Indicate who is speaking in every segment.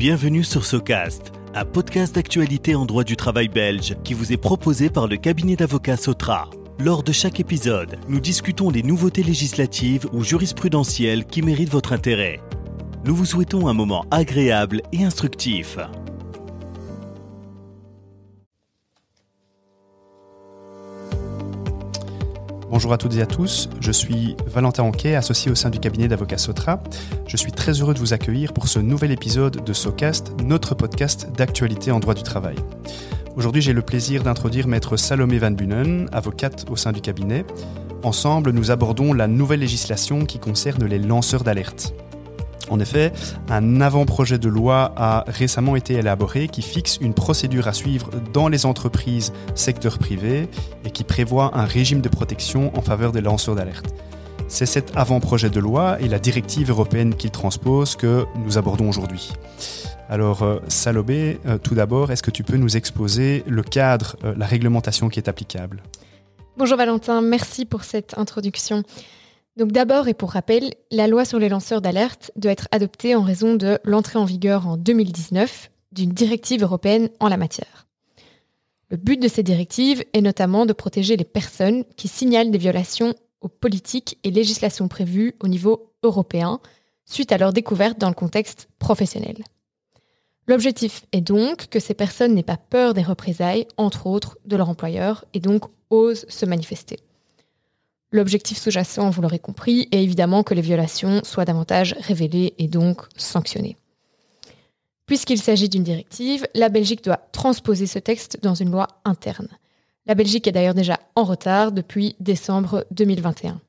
Speaker 1: Bienvenue sur Socast, un podcast d'actualité en droit du travail belge qui vous est proposé par le cabinet d'avocats Sotra. Lors de chaque épisode, nous discutons des nouveautés législatives ou jurisprudentielles qui méritent votre intérêt. Nous vous souhaitons un moment agréable et instructif.
Speaker 2: Bonjour à toutes et à tous, je suis Valentin Anquet, associé au sein du cabinet d'avocats Sotra. Je suis très heureux de vous accueillir pour ce nouvel épisode de SOCAST, notre podcast d'actualité en droit du travail. Aujourd'hui, j'ai le plaisir d'introduire maître Salomé Van Bunen, avocate au sein du cabinet. Ensemble, nous abordons la nouvelle législation qui concerne les lanceurs d'alerte. En effet, un avant-projet de loi a récemment été élaboré qui fixe une procédure à suivre dans les entreprises secteur privé et qui prévoit un régime de protection en faveur des lanceurs d'alerte. C'est cet avant-projet de loi et la directive européenne qu'il transpose que nous abordons aujourd'hui. Alors, euh, Salobé, euh, tout d'abord, est-ce que tu peux nous exposer le cadre, euh, la réglementation qui est applicable?
Speaker 3: Bonjour Valentin, merci pour cette introduction. Donc d'abord et pour rappel, la loi sur les lanceurs d'alerte doit être adoptée en raison de l'entrée en vigueur en 2019 d'une directive européenne en la matière. Le but de ces directives est notamment de protéger les personnes qui signalent des violations aux politiques et législations prévues au niveau européen suite à leur découverte dans le contexte professionnel. L'objectif est donc que ces personnes n'aient pas peur des représailles, entre autres, de leur employeur et donc osent se manifester. L'objectif sous-jacent, vous l'aurez compris, est évidemment que les violations soient davantage révélées et donc sanctionnées. Puisqu'il s'agit d'une directive, la Belgique doit transposer ce texte dans une loi interne. La Belgique est d'ailleurs déjà en retard depuis décembre 2021.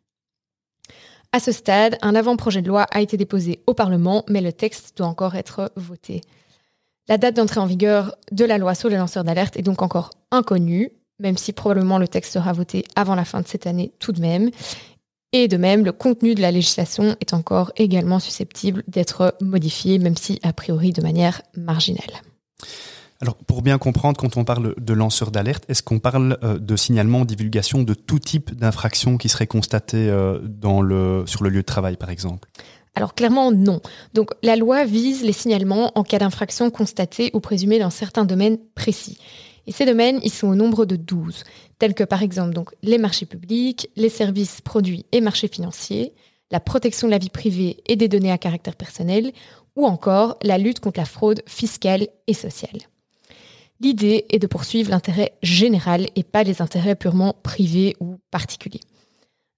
Speaker 3: À ce stade, un avant-projet de loi a été déposé au Parlement, mais le texte doit encore être voté. La date d'entrée en vigueur de la loi sur les lanceurs d'alerte est donc encore inconnue, même si probablement le texte sera voté avant la fin de cette année tout de même. Et de même, le contenu de la législation est encore également susceptible d'être modifié, même si a priori de manière marginale.
Speaker 2: Alors, pour bien comprendre, quand on parle de lanceur d'alerte, est-ce qu'on parle euh, de signalement, divulgation de tout type d'infraction qui serait constatée euh, dans le, sur le lieu de travail, par exemple?
Speaker 3: Alors clairement non. Donc la loi vise les signalements en cas d'infraction constatée ou présumée dans certains domaines précis. Et ces domaines, ils sont au nombre de 12, tels que par exemple les marchés publics, les services, produits et marchés financiers, la protection de la vie privée et des données à caractère personnel, ou encore la lutte contre la fraude fiscale et sociale. L'idée est de poursuivre l'intérêt général et pas les intérêts purement privés ou particuliers.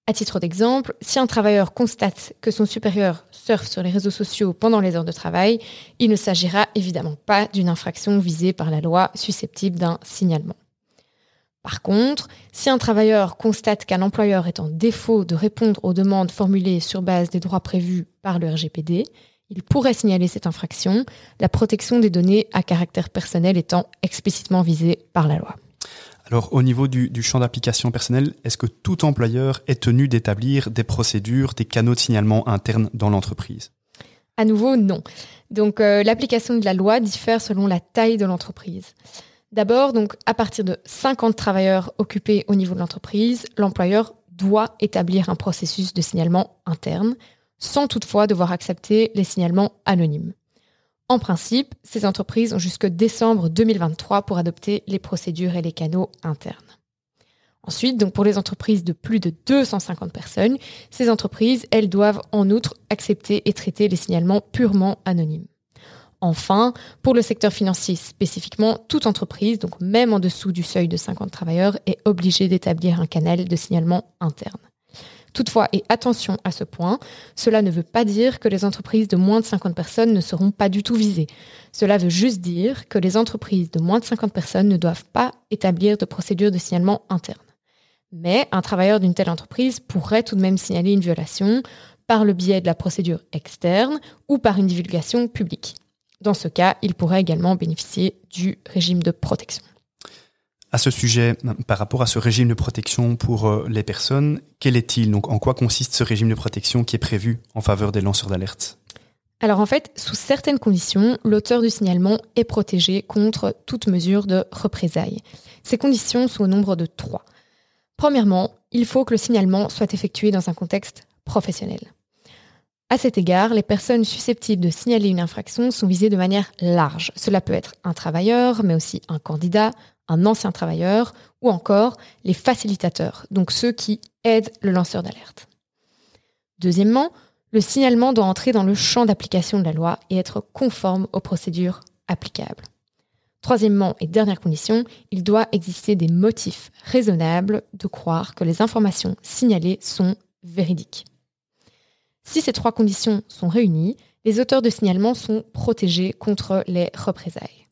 Speaker 3: À titre d'exemple, si un travailleur constate que son supérieur surfe sur les réseaux sociaux pendant les heures de travail, il ne s'agira évidemment pas d'une infraction visée par la loi susceptible d'un signalement. Par contre, si un travailleur constate qu'un employeur est en défaut de répondre aux demandes formulées sur base des droits prévus par le RGPD, il pourrait signaler cette infraction, la protection des données à caractère personnel étant explicitement visée par la loi.
Speaker 2: Alors, au niveau du, champ d'application personnel, est-ce que tout employeur est tenu d'établir des procédures, des canaux de signalement internes dans l'entreprise?
Speaker 3: À nouveau, non. Donc, euh, l'application de la loi diffère selon la taille de l'entreprise. D'abord, donc, à partir de 50 travailleurs occupés au niveau de l'entreprise, l'employeur doit établir un processus de signalement interne, sans toutefois devoir accepter les signalements anonymes. En principe, ces entreprises ont jusque décembre 2023 pour adopter les procédures et les canaux internes. Ensuite, donc pour les entreprises de plus de 250 personnes, ces entreprises, doivent en outre accepter et traiter les signalements purement anonymes. Enfin, pour le secteur financier spécifiquement, toute entreprise, donc même en dessous du seuil de 50 travailleurs, est obligée d'établir un canal de signalement interne. Toutefois, et attention à ce point, cela ne veut pas dire que les entreprises de moins de 50 personnes ne seront pas du tout visées. Cela veut juste dire que les entreprises de moins de 50 personnes ne doivent pas établir de procédure de signalement interne. Mais un travailleur d'une telle entreprise pourrait tout de même signaler une violation par le biais de la procédure externe ou par une divulgation publique. Dans ce cas, il pourrait également bénéficier du régime de protection
Speaker 2: à ce sujet, par rapport à ce régime de protection pour euh, les personnes, quel est-il? Donc, en quoi consiste ce régime de protection qui est prévu en faveur des lanceurs d'alerte?
Speaker 3: Alors en fait, sous certaines conditions, l'auteur du signalement est protégé contre toute mesure de représailles. Ces conditions sont au nombre de trois. Premièrement, il faut que le signalement soit effectué dans un contexte professionnel. À cet égard, les personnes susceptibles de signaler une infraction sont visées de manière large. Cela peut être un travailleur, mais aussi un candidat, un ancien travailleur ou encore les facilitateurs, donc ceux qui aident le lanceur d'alerte. Deuxièmement, le signalement doit entrer dans le champ d'application de la loi et être conforme aux procédures applicables. Troisièmement et dernière condition, il doit exister des motifs raisonnables de croire que les informations signalées sont véridiques. Si ces trois conditions sont réunies, les auteurs de signalement sont protégés contre les représailles.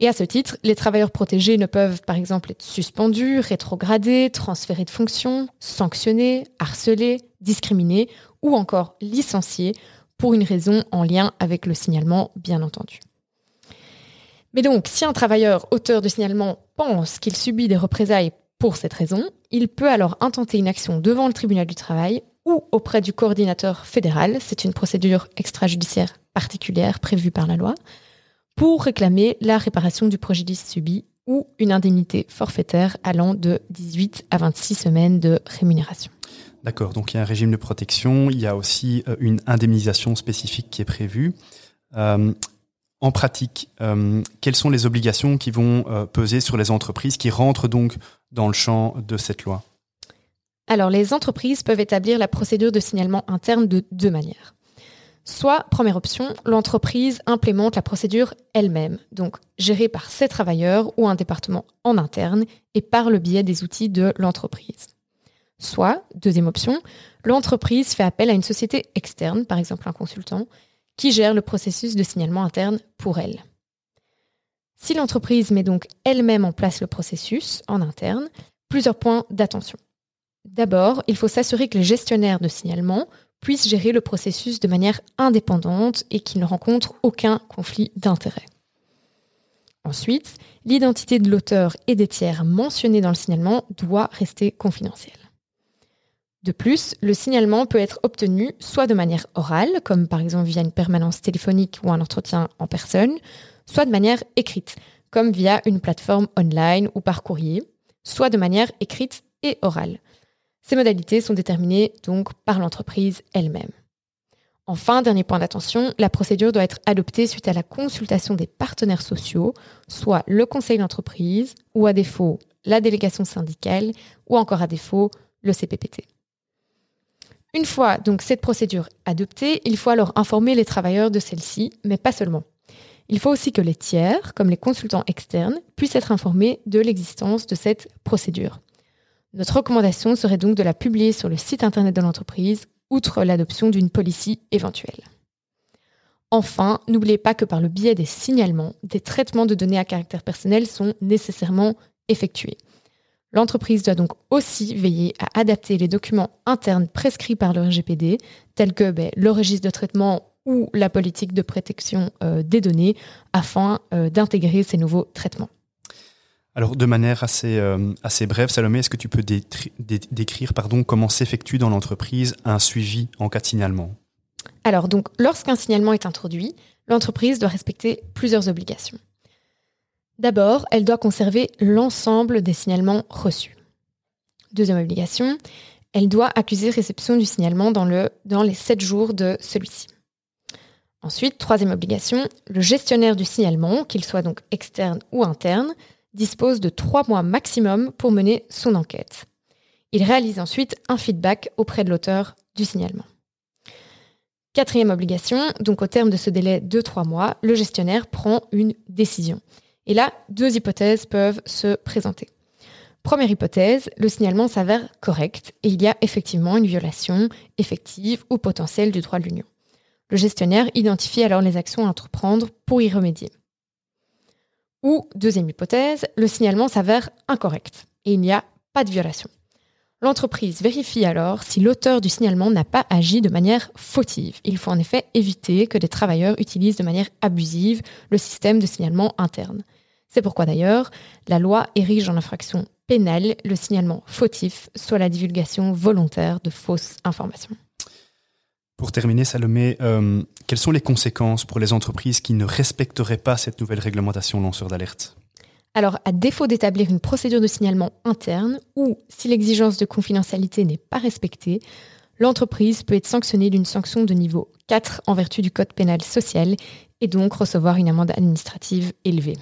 Speaker 3: Et à ce titre, les travailleurs protégés ne peuvent par exemple être suspendus, rétrogradés, transférés de fonction, sanctionnés, harcelés, discriminés ou encore licenciés pour une raison en lien avec le signalement, bien entendu. Mais donc, si un travailleur auteur de signalement pense qu'il subit des représailles pour cette raison, il peut alors intenter une action devant le tribunal du travail ou auprès du coordinateur fédéral, c'est une procédure extrajudiciaire particulière prévue par la loi, pour réclamer la réparation du préjudice subi ou une indemnité forfaitaire allant de 18 à 26 semaines de rémunération.
Speaker 2: D'accord, donc il y a un régime de protection, il y a aussi euh, une indemnisation spécifique qui est prévue. Euh, en pratique, euh, quelles sont les obligations qui vont euh, peser sur les entreprises qui rentrent donc dans le champ de cette loi?
Speaker 3: Alors, les entreprises peuvent établir la procédure de signalement interne de deux manières. Soit, première option, l'entreprise implémente la procédure elle-même, donc gérée par ses travailleurs ou un département en interne et par le biais des outils de l'entreprise. Soit, deuxième option, l'entreprise fait appel à une société externe, par exemple un consultant, qui gère le processus de signalement interne pour elle. Si l'entreprise met donc elle-même en place le processus en interne, plusieurs points d'attention. D'abord, il faut s'assurer que les gestionnaires de signalement puissent gérer le processus de manière indépendante et qu'ils ne rencontrent aucun conflit d'intérêts. Ensuite, l'identité de l'auteur et des tiers mentionnés dans le signalement doit rester confidentielle. De plus, le signalement peut être obtenu soit de manière orale, comme par exemple via une permanence téléphonique ou un entretien en personne, soit de manière écrite, comme via une plateforme online ou par courrier, soit de manière écrite et orale. Ces modalités sont déterminées donc par l'entreprise elle-même. Enfin, dernier point d'attention, la procédure doit être adoptée suite à la consultation des partenaires sociaux, soit le conseil d'entreprise, ou à défaut la délégation syndicale, ou encore à défaut le CPPT. Une fois donc cette procédure adoptée, il faut alors informer les travailleurs de celle-ci, mais pas seulement. Il faut aussi que les tiers, comme les consultants externes, puissent être informés de l'existence de cette procédure. Notre recommandation serait donc de la publier sur le site internet de l'entreprise, outre l'adoption d'une policy éventuelle. Enfin, n'oubliez pas que par le biais des signalements, des traitements de données à caractère personnel sont nécessairement effectués. L'entreprise doit donc aussi veiller à adapter les documents internes prescrits par le RGPD, tels que ben, le registre de traitement ou la politique de protection euh, des données, afin euh, d'intégrer ces nouveaux traitements.
Speaker 2: Alors, de manière assez, euh, assez brève, Salomé, est-ce que tu peux décrire pardon, comment s'effectue dans l'entreprise un suivi en cas de signalement?
Speaker 3: Alors, donc, lorsqu'un signalement est introduit, l'entreprise doit respecter plusieurs obligations. D'abord, elle doit conserver l'ensemble des signalements reçus. Deuxième obligation, elle doit accuser réception du signalement dans, dans les 7 jours de celui-ci. Ensuite, troisième obligation, le gestionnaire du signalement, qu'il soit donc externe ou interne, dispose de trois mois maximum pour mener son enquête. Il réalise ensuite un feedback auprès de l'auteur du signalement. Quatrième obligation, donc au terme de ce délai de trois mois, le gestionnaire prend une décision. Et là, deux hypothèses peuvent se présenter. Première hypothèse, le signalement s'avère correct et il y a effectivement une violation effective ou potentielle du droit de l'Union. Le gestionnaire identifie alors les actions à entreprendre pour y remédier. Ou, deuxième hypothèse, le signalement s'avère incorrect et il n'y a pas de violation. L'entreprise vérifie alors si l'auteur du signalement n'a pas agi de manière fautive. Il faut en effet éviter que des travailleurs utilisent de manière abusive le système de signalement interne. C'est pourquoi d'ailleurs, la loi érige en infraction pénale le signalement fautif, soit la divulgation volontaire de fausses informations.
Speaker 2: Pour terminer, Salomé, euh, quelles sont les conséquences pour les entreprises qui ne respecteraient pas cette nouvelle réglementation lanceur d'alerte?
Speaker 3: Alors, à défaut d'établir une procédure de signalement interne ou si l'exigence de confidentialité n'est pas respectée, l'entreprise peut être sanctionnée d'une sanction de niveau 4 en vertu du Code pénal social et donc recevoir une amende administrative élevée.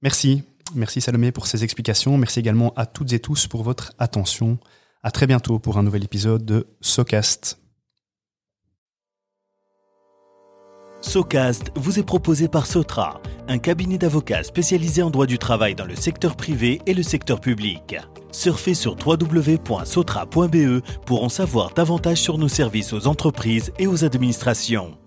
Speaker 2: Merci. Merci Salomé pour ces explications. Merci également à toutes et tous pour votre attention. À très bientôt pour un nouvel épisode de SoCast.
Speaker 1: SoCast vous est proposé par Sotra, un cabinet d'avocats spécialisé en droit du travail dans le secteur privé et le secteur public. Surfez sur www.sotra.be pour en savoir davantage sur nos services aux entreprises et aux administrations.